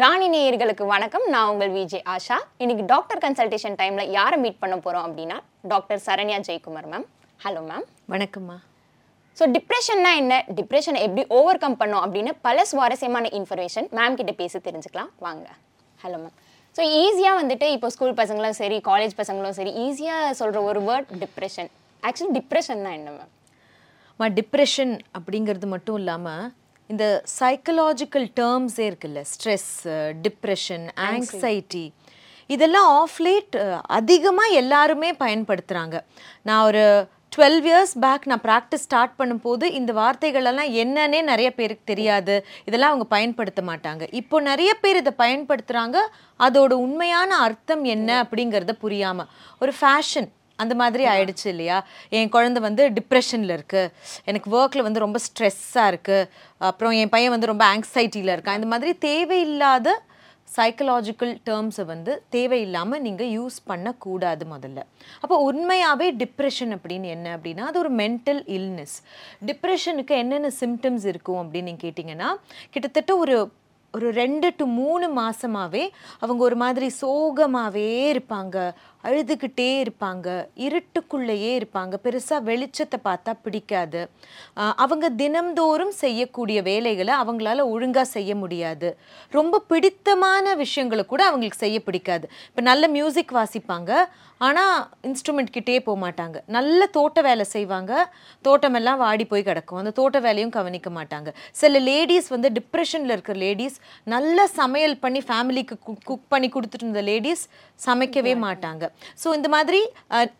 ராணி நேயர்களுக்கு வணக்கம். நான் உங்கள் விஜே ஆஷா. இன்னைக்கு டாக்டர் கன்சல்டேஷன் டைம்ல யாரை மீட் பண்ண போறோம் அப்படின்னா doctor Saranya Jayakumar ma'am hello ma'am வணக்கம்மா. ஸோ டிப்ரெஷன்னா என்ன? டிப்ரெஷனை எப்படி ஓவர் கம் பண்ணோம் அப்படின்னு பல சுவாரஸ்யமான இன்ஃபர்மேஷன் மேம் கிட்ட பேசி தெரிஞ்சுக்கலாம். வாங்க. ஹலோ மேம் ஸோ ஈஸியாக வந்துட்டு இப்போ ஸ்கூல் பசங்களும் சரி காலேஜ் பசங்களும் சரி ஈஸியாக சொல்கிற ஒரு வேர்ட் டிப்ரெஷன் ஆக்சுவலி டிப்ரெஷன்னா என்ன மேம் டிப்ரெஷன் அப்படிங்கிறது மட்டும் இல்லாமல் இந்த சைக்கலாஜிக்கல் டேர்ம்ஸே இருக்குல்ல ஸ்ட்ரெஸ் டிப்ரெஷன் ஆங்ஸைட்டி இதெல்லாம் ஆஃப் லேட் அதிகமாக எல்லாருமே பயன்படுத்துகிறாங்க நான் ஒரு டுவெல் இயர்ஸ் பேக் நான் ப்ராக்டிஸ் ஸ்டார்ட் பண்ணும்போது இந்த வார்த்தைகளெல்லாம் என்னன்னே நிறைய பேருக்கு தெரியாது. இதெல்லாம் அவங்க பயன்படுத்த மாட்டாங்க. இப்போ நிறைய பேர் இதை பயன்படுத்துகிறாங்க அதோட உண்மையான அர்த்தம் என்ன அப்படிங்கிறத புரியாமல் ஒரு ஃபேஷன் அந்த மாதிரி ஆயிடுச்சு இல்லையா? என் குழந்தை வந்து டிப்ரெஷனில் இருக்குது எனக்கு ஒர்க்கில் வந்து ரொம்ப ஸ்ட்ரெஸ்ஸாக இருக்குது அப்புறம் என் பையன் வந்து ரொம்ப ஆங்ஸைட்டியில் இருக்கான். இந்த மாதிரி தேவையில்லாத சைக்கலாஜிக்கல் டேர்ம்ஸை வந்து தேவையில்லாமல் நீங்கள் யூஸ் பண்ணக்கூடாது முதல்ல. அப்போ உண்மையாகவே டிப்ரெஷன் அப்படின்னு என்ன அப்படின்னா அது ஒரு மென்டல் இல்னஸ் டிப்ரெஷனுக்கு என்னென்ன சிம்டம்ஸ் இருக்கும் அப்படின்னு நீங்கள் கேட்டிங்கன்னா கிட்டத்தட்ட ஒரு ஒரு ரெண்டு டு மூணு மாசமாவே அவங்க ஒரு மாதிரி சோகமாகவே இருப்பாங்க. அழுதுகிட்டே இருப்பாங்க இருட்டுக்குள்ளேயே இருப்பாங்க. பெருசாக வெளிச்சத்தை பார்த்தா பிடிக்காது. அவங்க தினம்தோறும் செய்யக்கூடிய வேலைகளை அவங்களால ஒழுங்காக செய்ய முடியாது. ரொம்ப பிடித்தமான விஷயங்களை கூட அவங்களுக்கு செய்ய பிடிக்காது. இப்போ நல்ல மியூசிக் வாசிப்பாங்க ஆனால் இன்ஸ்ட்ருமெண்ட் கிட்டே போக மாட்டாங்க. நல்ல தோட்ட வேலை செய்வாங்க தோட்டமெல்லாம் வாடி போய் கிடக்கும். அந்த தோட்ட வேலையும் கவனிக்க மாட்டாங்க. சில லேடிஸ் வந்து டிப்ரெஷனில் இருக்கிற லேடிஸ் நல்ல சமையல் பண்ணி ஃபேமிலிக்கு குக் பண்ணி கொடுத்துட்டு இருந்த லேடிஸ் சமைக்கவே மாட்டாங்க. ஸோ இந்த மாதிரி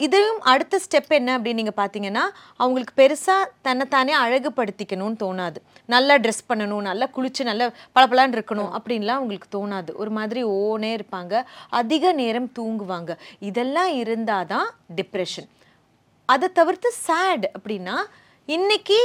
இதையும் அடுத்த ஸ்டெப் என்ன அப்படின்னு நீங்கள் பார்த்தீங்கன்னா அவங்களுக்கு பெருசாக தன்னைத்தானே அழகுபடுத்திக்கணும்னு தோணாது. நல்லா ட்ரெஸ் பண்ணணும் நல்லா குளிச்சு நல்லா பளபளன்னு இருக்கணும் அப்படின்லாம் அவங்களுக்கு தோணாது. ஒரு மாதிரி ஓனே இருப்பாங்க. அதிக நேரம் தூங்குவாங்க. இதெல்லாம் இருந்தால் தான் டிப்ரெஷன் அதை தவிர்த்து சேட் அப்படின்னா இன்னைக்கு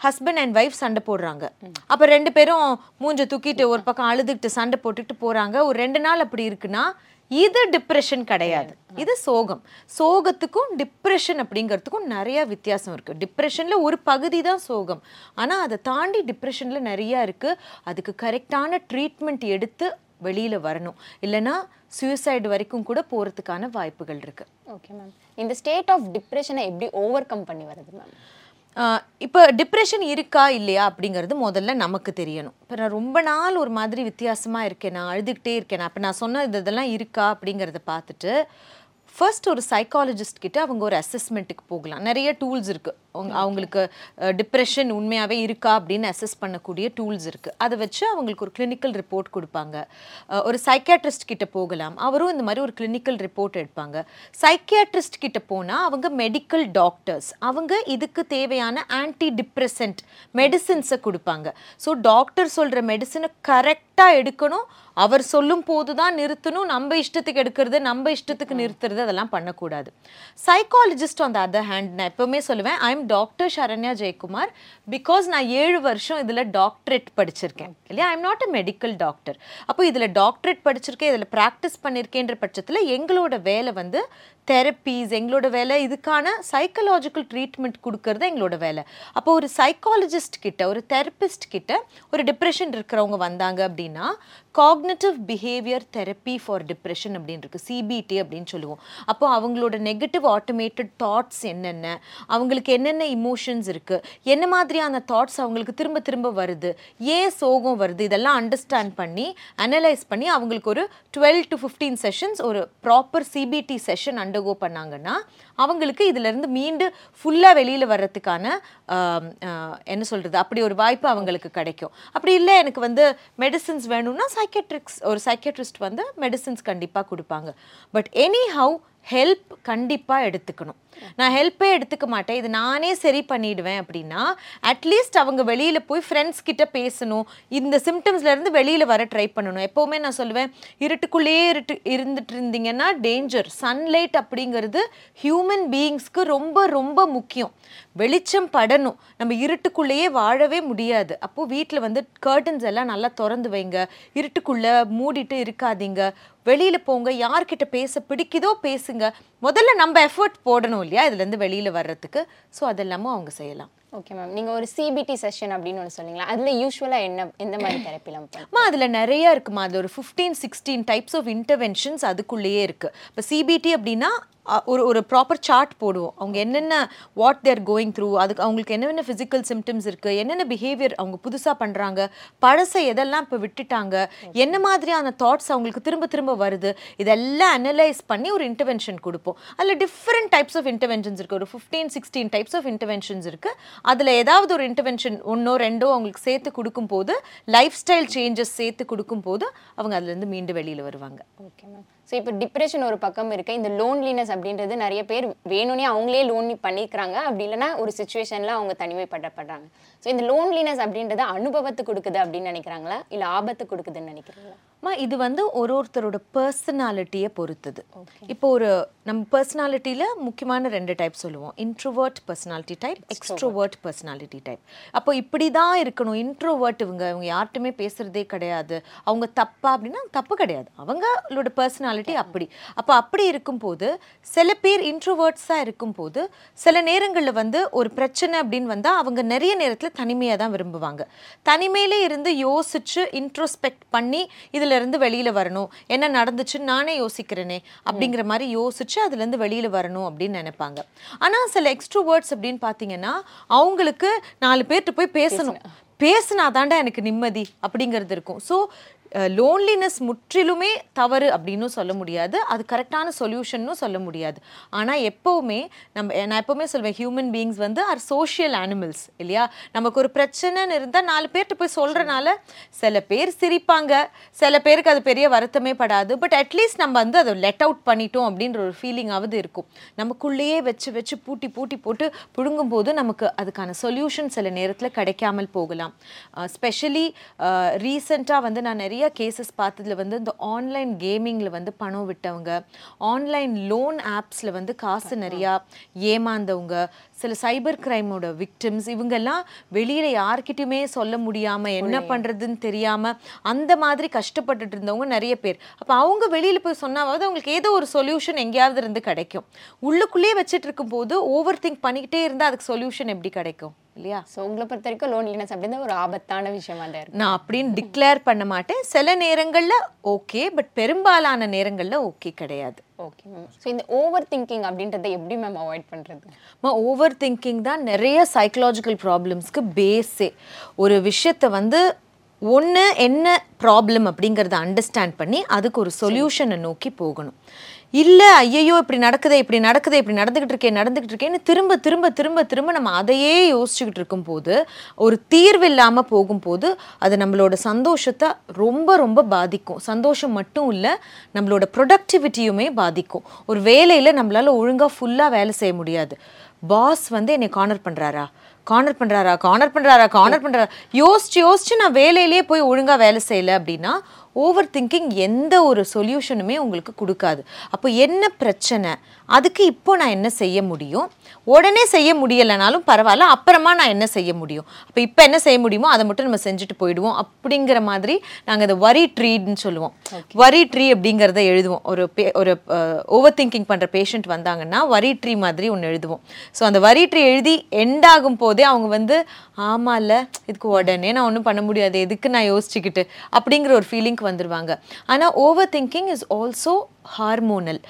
ஹஸ்பண்ட் அண்ட் ஒய்ஃப் சண்டை போடுறாங்க. அப்போ ரெண்டு பேரும் மூஞ்ச தூக்கிட்டு ஒரு பக்கம் அழுதுகிட்டு சண்டை போட்டுட்டு போகிறாங்க ஒரு ரெண்டு நாள் அப்படி இருக்குன்னா இது டிப்ரெஷன் கிடையாது. இது சோகம். சோகத்துக்கும் டிப்ரெஷன் அப்படிங்கிறதுக்கும் நிறைய வித்தியாசம் இருக்கு. டிப்ரெஷன்ல ஒரு பகுதி தான் சோகம். ஆனா அதை தாண்டி டிப்ரெஷன்ல நிறைய இருக்கு. அதுக்கு கரெக்டான ட்ரீட்மெண்ட் எடுத்து வெளியில வரணும். இல்லைன்னா சுயசைடு வரைக்கும் கூட போறதுக்கான வாய்ப்புகள் இருக்கு. ஓகே மேம் இந்த ஸ்டேட் ஆஃப் டிப்ரெஷனை எப்படி ஓவர் கம் பண்ணி வருது மேம் இப்போ டிப்ரெஷன் இருக்கா இல்லையா அப்படிங்கிறது முதல்ல நமக்கு தெரியணும். இப்போ நான் ரொம்ப நாள் ஒரு மாதிரி வித்தியாசமாக இருக்கேன். நான் அழுதுகிட்டே இருக்கேன். அப்போ நான் சொன்ன இது இதெல்லாம் இருக்கா அப்படிங்கிறத பார்த்துட்டு ஃபர்ஸ்ட் ஒரு சைக்காலஜிஸ்ட் கிட்ட அவங்க ஒரு அசஸ்மெண்ட்டுக்கு போகலாம். நிறைய டூல்ஸ் இருக்கு. அவங்க- அவங்களுக்கு டிப்ரெஷன் உண்மையாகவே இருக்கா அப்படின்னு அசஸ் பண்ணக்கூடிய டூல்ஸ் இருக்கு. அதை வச்சு அவங்களுக்கு ஒரு கிளினிக்கல் ரிப்போர்ட் கொடுப்பாங்க. ஒரு சைக்கியாட்ரிஸ்ட் கிட்ட போகலாம். அவரும் இந்த மாதிரி ஒரு கிளினிக்கல் ரிப்போர்ட் எடுப்பாங்க. சைக்கியாட்ரிஸ்ட் கிட்ட போனால் அவங்க மெடிக்கல் டாக்டர்ஸ் அவங்க இதுக்கு தேவையான ஆன்டி டிப்ரெசன்ட் மெடிசின்ஸை கொடுப்பாங்க. ஸோ டாக்டர் சொல்கிற மெடிசனை கரெக்டாக எடுக்கணும். அவர் சொல்லும் போது தான் நிறுத்தணும். நம்ம இஷ்டத்துக்கு எடுக்கிறது நம்ம இஷ்டத்துக்கு நிறுத்துறது அதெல்லாம் பண்ணக்கூடாது. Psychologist on the other hand நான் எப்பவுமே சொல்லுவேன் I am doctor Saranya Jayakumar because நான் ஏழு வருஷம் இதில் டாக்டரேட் படிச்சிருக்கேன். இல்லையா? I am not a medical doctor அப்போ இதில் டாக்டரேட் படிச்சிருக்கேன் இதில் ப்ராக்டிஸ் பண்ணியிருக்கேன்ற பட்சத்தில் எங்களோட வேலை வந்து தெரப்பீஸ் எங்களோட வேலை இதுக்கான சைக்கலாஜிக்கல் ட்ரீட்மெண்ட் கொடுக்கறது எங்களோட வேலை. அப்போ ஒரு சைக்காலஜிஸ்ட் கிட்ட ஒரு தெரபிஸ்ட் கிட்ட ஒரு டிப்ரெஷன் இருக்கிறவங்க வந்தாங்க அப்படின்னா cognitive behaviour therapy for depression அப்படின்னு இருக்கு சிபிடி அப்படின்னு சொல்லுவோம். அப்போ அவங்களோட நெகட்டிவ் ஆட்டோமேட்டட் தாட்ஸ் என்னென்ன? அவங்களுக்கு என்னென்ன இமோஷன்ஸ் இருக்குது என்ன மாதிரியான தாட்ஸ் அவங்களுக்கு திரும்ப திரும்ப வருது? ஏன் சோகம் வருது? இதெல்லாம் அண்டர்ஸ்டாண்ட் பண்ணி அனலைஸ் பண்ணி அவங்களுக்கு ஒரு டுவெல் டு ஃபிஃப்டீன் செஷன்ஸ் ஒரு ப்ராப்பர் சிபிடி செஷன் அண்டர்கோ பண்ணாங்கன்னா அவங்களுக்கு இதிலிருந்து மீண்டு ஃபுல்லாக வெளியில் வர்றதுக்கான என்ன சொல்கிறது அப்படி ஒரு வாய்ப்பு அவங்களுக்கு கிடைக்கும். அப்படி இல்லை எனக்கு வந்து மெடிசின்ஸ் வேணும்னா சைக்கட்ரிக்ஸ் ஒரு சைக்கட்ரிஸ்ட் வந்து மெடிசின்ஸ் கண்டிப்பாக கொடுப்பாங்க. பட் எனி ஹவு ஹெல்ப் கண்டிப்பாக எடுத்துக்கணும். நான் ஹெல்ப்பே எடுத்துக்க மாட்டேன். இது நானே சரி பண்ணிடுவேன் அப்படின்னா அட்லீஸ்ட் அவங்க வெளியில் போய் ஃப்ரெண்ட்ஸ் கிட்ட பேசணும். இந்த சிம்டம்ஸ்லேருந்து வெளியில் வர ட்ரை பண்ணணும். எப்போவுமே நான் சொல்லுவேன் இருட்டுக்குள்ளேயே இருட்டு இருந்துட்டு இருந்தீங்கன்னா டேஞ்சர் சன்லைட் அப்படிங்கிறது ஹியூமன் பீயிங்ஸ்க்கு ரொம்ப ரொம்ப முக்கியம். வெளிச்சம் படணும். நம்ம இருட்டுக்குள்ளேயே வாழவே முடியாது. அப்போது வீட்டில் வந்து கர்டன்ஸ் எல்லாம் நல்லா திறந்து வைங்க. இருட்டுக்குள்ளே மூடிட்டு இருக்காதீங்க. வெளியில் போங்க. யார்கிட்ட பேச பிடிக்குதோ பேசுங்க. முதல்ல நம்ம எஃபர்ட் போடணும் இல்லையா? இதுலேருந்து வெளியில் வர்றதுக்கு. ஸோ அதெல்லாமும் அவங்க செய்யலாம். ஓகே மேம் நீங்கள் ஒரு சிபிடி செஷன் அப்படின்னு ஒன்று சொன்னீங்களா? அதில் யூஸ்வலாக என்ன எந்த மாதிரி தெரப்பிலாம் அம்மா அதில் நிறைய இருக்குமா? அது ஒரு fifteen sixteen types of interventions அதுக்குள்ளேயே இருக்குது இப்போ சிபிடி அப்படின்னா ஒரு ஒரு ப்ராப்பர் சார்ட் போடுவோம். அவங்க என்னென்ன வாட் தேர் கோயிங் த்ரூ அதுக்கு அவங்களுக்கு என்னென்ன ஃபிசிக்கல் சிம்டம்ஸ் இருக்குது என்னென்ன பிஹேவியர் அவங்க புதுசாக பண்ணுறாங்க பழசை எதெல்லாம் இப்போ விட்டுட்டாங்க என்ன மாதிரியான தாட்ஸ் அவங்களுக்கு திரும்ப திரும்ப வருது இதெல்லாம் அனலைஸ் பண்ணி ஒரு இன்டர்வென்ஷன் கொடுப்போம். அதில் டிஃப்ரெண்ட் டைப்ஸ் ஆஃப் இன்டர்வென்ஷன்ஸ் இருக்குது ஒரு fifteen sixteen types of interventions இருக்குது அதில் ஏதாவது ஒரு இன்டர்வென்ஷன் ஒன்றோ ரெண்டோ அவங்களுக்கு சேர்த்து கொடுக்கும்போது லைஃப் ஸ்டைல் சேஞ்சஸ் சேர்த்து கொடுக்கும்போது அவங்க அதுலேருந்து மீண்டு வெளியில் வருவாங்க. ஓகே மேம் ஸோ இப்போ டிப்ரெஷன் ஒரு பக்கம் இருக்கு. இந்த லோன்லினஸ் அப்படின்றது நிறைய பேர் வேணும்னே அவங்களே லோன்லி பண்ணிக்கிறாங்க. அப்படி இல்லைன்னா ஒரு சுச்சுவேஷனில் அவங்க தனிமைப்படுத்தப்படுறாங்க. ஸோ இந்த லோன்லினஸ் அப்படின்றது அனுபவத்தை கொடுக்குது அப்படின்னு நினைக்கிறாங்களா? இல்லை ஆபத்து கொடுக்குதுன்னு நினைக்கிறீங்களா? அம்மா இது வந்து ஒரு ஒருத்தரோட பர்சனாலிட்டியை பொறுத்தது. இப்போ ஒரு நம்ம பர்சனாலிட்டியில் முக்கியமான ரெண்டு டைப் சொல்லுவோம். Introvert personality type extrovert personality type அப்போ இப்படி தான் இருக்கணும். இன்ட்ரோவர்ட் இவங்க இவங்க யார்ட்டுமே பேசுறதே கிடையாது. அவங்க தப்பா அப்படின்னா தப்பு கிடையாது. அவங்களோட பர்சனாலிட்டி அப்படி. அப்போ அப்படி இருக்கும்போது சில பேர் இன்ட்ரோவர்ட்ஸாக இருக்கும்போது சில நேரங்களில் வந்து ஒரு பிரச்சனை அப்படின்னு வந்தால் அவங்க நிறைய நேரத்தில் தனிமையாக தான் விரும்புவாங்க. தனிமையிலே இருந்து யோசிச்சு இன்ட்ரோஸ்பெக்ட் பண்ணி இதுல இருந்து வெளியில வரணும். என்ன நடந்துச்சுன்னு நானே யோசிக்கிறேனே அப்படிங்கிற மாதிரி யோசிச்சு அதுல இருந்து வெளியில வரணும் அப்படின்னு நினைப்பாங்க. ஆனா சில எக்ஸ்ட்ரோவேர்ட்ஸ் அப்படின்னு பார்த்தீங்கன்னா அவங்களுக்கு நாலு பேர்கிட்ட போய் பேசணும். பேசினாதாண்டா எனக்கு நிம்மதி அப்படிங்கிறது இருக்கும். ஸோ லோன்லினஸ் முற்றிலுமே தவறு அப்படின்னு சொல்ல முடியாது. அது கரெக்டான சொல்யூஷன்னு சொல்ல முடியாது. ஆனால் எப்போவுமே நம்ம நான் எப்போவுமே சொல்வேன் ஹியூமன் பீயிங்ஸ் வந்து ஆர் சோஷியல் அனிமல்ஸ் இல்லையா? நமக்கு ஒரு பிரச்சனைன்னு இருந்தால் நாலு பேர்கிட்ட போய் சொல்கிறனால சில பேர் சிரிப்பாங்க. சில பேருக்கு அது பெரிய வருத்தமே படாது. பட் அட்லீஸ்ட் நம்ம வந்து அதை லெட் அவுட் பண்ணிட்டோம் அப்படின்ற ஒரு ஃபீலிங்காவது இருக்கும். நமக்குள்ளேயே வச்சு வச்சு பூட்டி பூட்டி போட்டு புழுங்கும் போது நமக்கு அதுக்கான சொல்யூஷன் சில நேரத்தில் கிடைக்காமல் போகலாம். ஸ்பெஷலி ரீசெண்டாக வந்து நான் நிறைய கேசஸ் பார்த்ததுல வந்து இந்த ஆன்லைன் கேமிங்கில் வந்து பணம் விட்டவங்க ஆன்லைன் லோன் ஆப்ஸில் வந்து காசு நிறையா ஏமாந்தவங்க சில சைபர் கிரைமோட விக்டிம்ஸ் இவங்கெல்லாம் வெளியில் யார்கிட்டயுமே சொல்ல முடியாமல் என்ன பண்ணுறதுன்னு தெரியாமல் அந்த மாதிரி கஷ்டப்பட்டுட்டு இருந்தவங்க நிறைய பேர். அப்போ அவங்க வெளியில் போய் சொன்னாவது அவங்களுக்கு ஏதோ ஒரு சொல்யூஷன் எங்கேயாவது இருந்து கிடைக்கும். உள்ளுக்குள்ளேயே வச்சுட்டு இருக்கும்போது ஓவர் திங்க் பண்ணிக்கிட்டே இருந்தால் அதுக்கு சொல்யூஷன் எப்படி கிடைக்கும்? இல்லையா? ஸோ உங்களை பொறுத்த வரைக்கும் லோன்லினஸ் அப்படின்ற ஒரு ஆபத்தான விஷயமா தான் இருக்கு நான் அப்படின்னு டிக்ளேர் பண்ண மாட்டேன். சில நேரங்களில் ஓகே பட் பெரும்பாலான நேரங்களில் ஓகே கிடையாது. ஓகே மேம் ஸோ இந்த ஓவர் திங்கிங் அப்படின்றத எப்படி மேம் அவாய்ட் பண்ணுறது ஓவர் திங்கிங் தான் நிறைய சைக்கலாஜிக்கல் ப்ராப்ளம்ஸ்க்கு பேஸே ஒரு விஷயத்தை வந்து ஒன்று என்ன ப்ராப்ளம் அப்படிங்கிறத அண்டர்ஸ்டாண்ட் பண்ணி அதுக்கு ஒரு சொல்யூஷனை நோக்கி போகணும். இல்லை ஐயையோ இப்படி நடக்குதே இப்படி நடக்குதே இப்படி நடந்துக்கிட்டு இருக்கேன் நடந்துக்கிட்டு இருக்கேன்னு திரும்ப திரும்ப திரும்ப திரும்ப நம்ம அதையே யோசிச்சுக்கிட்டு இருக்கும்போது ஒரு தீர்வு இல்லாமல் போகும்போது அது நம்மளோட சந்தோஷத்தை ரொம்ப ரொம்ப பாதிக்கும். சந்தோஷம் மட்டும் இல்லை நம்மளோட ப்ரொடக்டிவிட்டியுமே பாதிக்கும். ஒரு வேலையில் நம்மளால் ஒழுங்காக ஃபுல்லாக வேலை செய்ய முடியாது. பாஸ் வந்து என்னை கார்னர் பண்ணுறாரா கார்னர் பண்ணுறாரா கார்னர் பண்ணுறாரா கார்னர் பண்ணுறாரா யோசிச்சு யோசிச்சு நான் வேலையிலேயே போய் ஒழுங்காக வேலை செய்யலை அப்படின்னா ஓவர் திங்கிங் எந்த ஒரு சொல்யூஷனுமே உங்களுக்கு கொடுக்காது. அப்போ என்ன பிரச்சனை? அதுக்கு இப்போ நான் என்ன செய்ய முடியும்? உடனே செய்ய முடியலைனாலும் பரவாயில்ல அப்புறமா நான் என்ன செய்ய முடியும்? அப்போ இப்போ என்ன செய்ய முடியுமோ அதை மட்டும் நம்ம செஞ்சுட்டு போயிடுவோம். அப்படிங்கிற மாதிரி நாங்கள் அதை வரி ட்ரீன்னு சொல்லுவோம். வரி ட்ரீ அப்படிங்கிறத எழுதுவோம். ஒரு பே ஒரு ஓவர் திங்கிங் பண்ணுற பேஷண்ட் வந்தாங்கன்னா வரி ட்ரீ மாதிரி ஒன்று எழுதுவோம். ஸோ அந்த வரி ட்ரீ எழுதி எண்ட் ஆகும் போதே அவங்க வந்து ஆமாம்ல இதுக்கு உடனே நான் ஒன்றும் பண்ண முடியாது. எதுக்கு நான் யோசிச்சுக்கிட்டு? அப்படிங்கிற ஒரு ஃபீலிங்க்கு வந்துருவாங்க. ஆனால் over thinking is also hormonal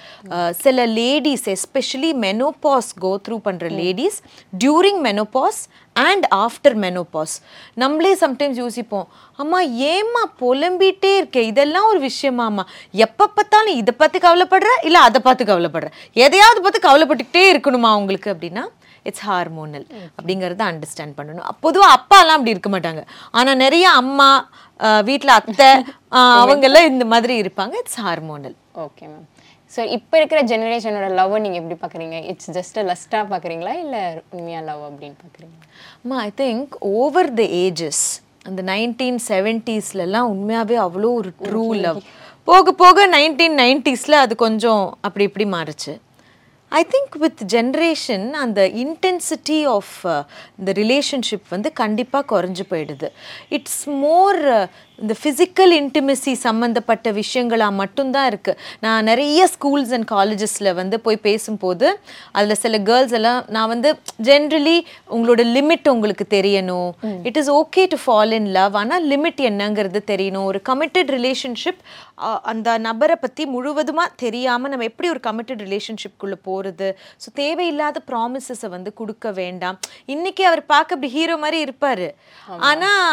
சில ladies especially menopause go through பண்ணுற ladies during menopause and after menopause நம்மளே சம்டைம்ஸ் யோசிப்போம் அம்மா ஏம்மா புலம்பிட்டே இருக்கே? இதெல்லாம் ஒரு விஷயமாம்மா. எப்போ பார்த்தாலும் இதை பற்றி கவலைப்படுற இல்லை அதை பார்த்து கவலைப்படுற? எதையாவது பார்த்து கவலைப்பட்டுக்கிட்டே இருக்கணுமா உங்களுக்கு? அப்படின்னா இட்ஸ் ஹார்மோனல் அப்படிங்கிறத அண்டர்ஸ்டாண்ட் பண்ணணும். பொதுவாக அப்பாலாம் அப்படி இருக்க மாட்டாங்க. ஆனால் நிறைய அம்மா வீட்டில் அத்தை அவங்கெல்லாம் இந்த மாதிரி இருப்பாங்க. It's hormonal okay ma'am so இப்போ இருக்கிற ஜெனரேஷனோட லவ்வை நீங்கள் எப்படி பார்க்குறீங்க இட்ஸ் ஜஸ்ட் லஸ்ட்டாக பார்க்குறீங்களா இல்லை உண்மையாக லவ் அப்படின்னு பார்க்குறீங்க அம்மா I think over the ages அந்த நைன்டீன் செவன்ட்டீஸ்லலாம் உண்மையாகவே அவ்வளோ ஒரு ட்ரூ லவ் போக போக நைன்டீன் நைன்ட்டீஸில் அது கொஞ்சம் அப்படி இப்படி மாறுச்சு. ஐ திங்க் வித் ஜென்ரேஷன் அந்த இன்டென்சிட்டி ஆஃப் இந்த ரிலேஷன்ஷிப் வந்து கண்டிப்பாக குறைஞ்சி போயிடுது. இட்ஸ் மோர் இந்த ஃபிசிக்கல் இன்டிமெசி சம்மந்தப்பட்ட விஷயங்களா மட்டும்தான் இருக்கு. நான் நிறைய ஸ்கூல்ஸ் அண்ட் காலேஜஸில் வந்து போய் பேசும்போது அதில் சில கேர்ள்ஸ் எல்லாம் நான் வந்து ஜென்ரலி உங்களோட லிமிட் உங்களுக்கு தெரியணும். It is okay to fall in love ஆனால் லிமிட் என்னங்கிறது தெரியணும். ஒரு கமிட்டட் ரிலேஷன்ஷிப் அந்த நபரை பற்றி முழுவதுமாக தெரியாமல் நம்ம எப்படி ஒரு கமிட்டட் ரிலேஷன்ஷிப்குள்ளே போகிறது ஸோ தேவையில்லாத ப்ராமிசஸை வந்து கொடுக்க வேண்டாம். இன்னைக்கு அவர் பார்க்க அப்படி ஹீரோ மாதிரி இருப்பார். ஆனால்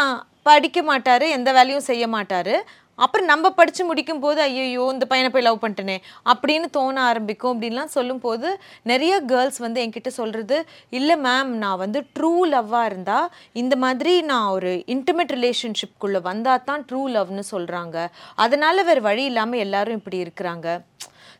படிக்க மாட்டாரு எந்த வேலையும் செய்ய மாட்டாரு. அப்புறம் நம்ம படித்து முடிக்கும் போது ஐயோ இந்த பையனை போய் லவ் பண்ணிட்டேனே அப்படின்னு தோண ஆரம்பிக்கும். அப்படின்லாம் சொல்லும்போது நிறைய கேர்ள்ஸ் வந்து என்கிட்ட சொல்கிறது இல்லை மேம் நான் வந்து ட்ரூ லவ்வாக இருந்தால் இந்த மாதிரி நான் ஒரு இன்டிமேட் ரிலேஷன்ஷிப்குள்ளே வந்தால் தான் ட்ரூ லவ்னு சொல்கிறாங்க அதனால வேறு வழி இல்லாமல் எல்லாரும் இப்படி இருக்கிறாங்க.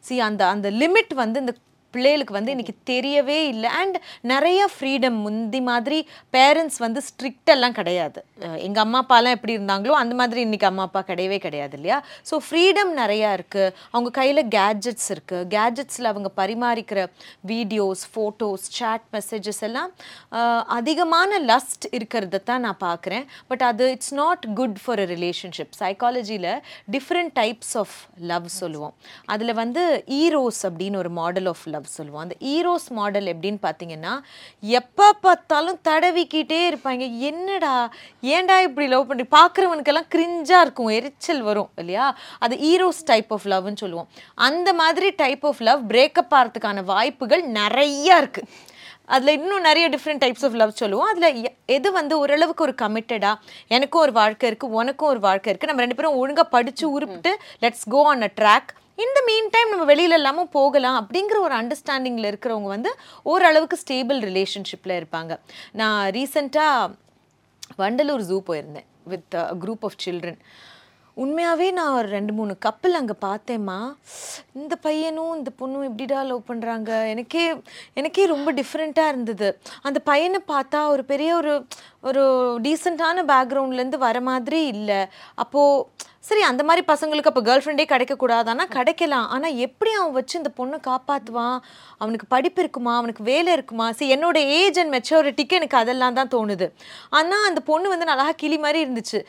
சி அந்த அந்த லிமிட் வந்து இந்த பிள்ளைகளுக்கு வந்து இன்னைக்கு தெரியவே இல்லை. அண்ட் நிறைய ஃப்ரீடம் முந்தி மாதிரி பேரண்ட்ஸ் வந்து ஸ்ட்ரிக்டெல்லாம் எல்லாம் கிடையாது. எங்கள் அம்மா அப்பாலாம் எப்படி இருந்தாங்களோ அந்த மாதிரி இன்னைக்கு அம்மா அப்பா கிடையவே கிடையாது இல்லையா? ஸோ ஃப்ரீடம் நிறையா இருக்குது அவங்க கையில் கேட்ஜெட்ஸ் இருக்குது கேட்ஜெட்ஸில் அவங்க பரிமாறிக்கிற வீடியோஸ் ஃபோட்டோஸ் சேட் மெசேஜஸ் எல்லாம் அதிகமான லஸ்ட் இருக்கிறத தான் நான் பார்க்குறேன். பட் அது it's not good for a relationship சைக்காலஜியில் different types of love சொல்லுவோம். அதில் வந்து ஈரோஸ் அப்படின்னு ஒரு மாடல் ஆஃப் லவ் சொல்லுவோம். அந்த ஈரோஸ் மாடல் எப்படின்னு பார்த்தீங்கன்னா எப்போ பார்த்தாலும் தடவிக்கிட்டே இருப்பாங்க. என்னடா ஏன்டா இப்படி லவ் பண்ணி பார்க்குறவனுக்கெல்லாம் கிரிஞ்சாக இருக்கும். எரிச்சல் வரும் இல்லையா? அது ஈரோஸ் டைப் ஆஃப் லவ்னு சொல்லுவோம். அந்த மாதிரி டைப் ஆஃப் லவ் பிரேக்கப் ஆகிறதுக்கான வாய்ப்புகள் நிறையா இருக்குது அதில் இன்னும் நிறைய டிஃப்ரெண்ட் டைப்ஸ் ஆஃப் லவ் சொல்லுவோம். அதில் எது வந்து ஓரளவுக்கு ஒரு கமிட்டடாக எனக்கும் ஒரு வாழ்க்கை இருக்குது உனக்கும் ஒரு வாழ்க்கை இருக்குது நம்ம ரெண்டு பேரும் ஒழுங்காக படித்து உருப்பிட்டு let's go on a track இந்த மீன் டைம் நம்ம வெளியில இல்லாமல் போகலாம் அப்படிங்கிற ஒரு அண்டர்ஸ்டாண்டிங்கில் இருக்கிறவங்க வந்து ஓரளவுக்கு ஸ்டேபிள் ரிலேஷன்ஷிப்பில் இருப்பாங்க. நான் ரீசெண்டாக வண்டலூர் ஜூ போயிருந்தேன் வித் குரூப் ஆஃப் சில்ட்ரன் உண்மையாகவே நான் ஒரு ரெண்டு மூணு கப்பல் அங்கே பார்த்தேம்மா. இந்த பையனும் இந்த பொண்ணும் எப்படிடா லவ் பண்ணுறாங்க எனக்கே எனக்கே ரொம்ப டிஃப்ரெண்ட்டாக இருந்தது. அந்த பையனை பார்த்தா ஒரு பெரிய ஒரு ஒரு டீசெண்டான பேக்ரவுண்ட்லேருந்து வர மாதிரி இல்லை. அப்போது சரி அந்த மாதிரி பசங்களுக்கு அப்போ கேர்ள் ஃப்ரெண்டே கிடைக்கக்கூடாது ஆனால் கிடைக்கலாம். ஆனால் எப்படி அவன் வச்சு இந்த பொண்ணை காப்பாற்றுவான் அவனுக்கு படிப்பு இருக்குமா? அவனுக்கு வேலை இருக்குமா? சரி என்னோட ஏஜ் அண்ட் மெச்சூரிட்டிக்கு எனக்கு அதெல்லாம் தான் தோணுது. ஆனால் அந்த பொண்ணு வந்து நல்லா கிளி மாதிரி இருந்துச்சு.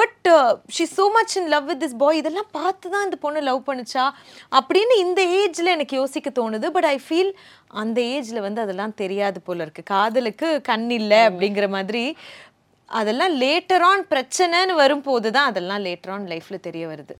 But she so much in love with this boy இதெல்லாம் பார்த்து தான் இந்த பொண்ணு லவ் பண்ணுச்சா? அப்படின்னு இந்த ஏஜில் எனக்கு யோசிக்க தோணுது. பட் ஐ ஃபீல் அந்த ஏஜில் வந்து அதெல்லாம் தெரியாது போல இருக்குது காதலுக்கு கண் இல்லை அப்படிங்கிற மாதிரி அதெல்லாம் லேட்டர் ஆன் பிரச்சனைன்னு வரும்போது தான் அதெல்லாம் லேட்டர் ஆன் லைஃப்பில் தெரிய வருது.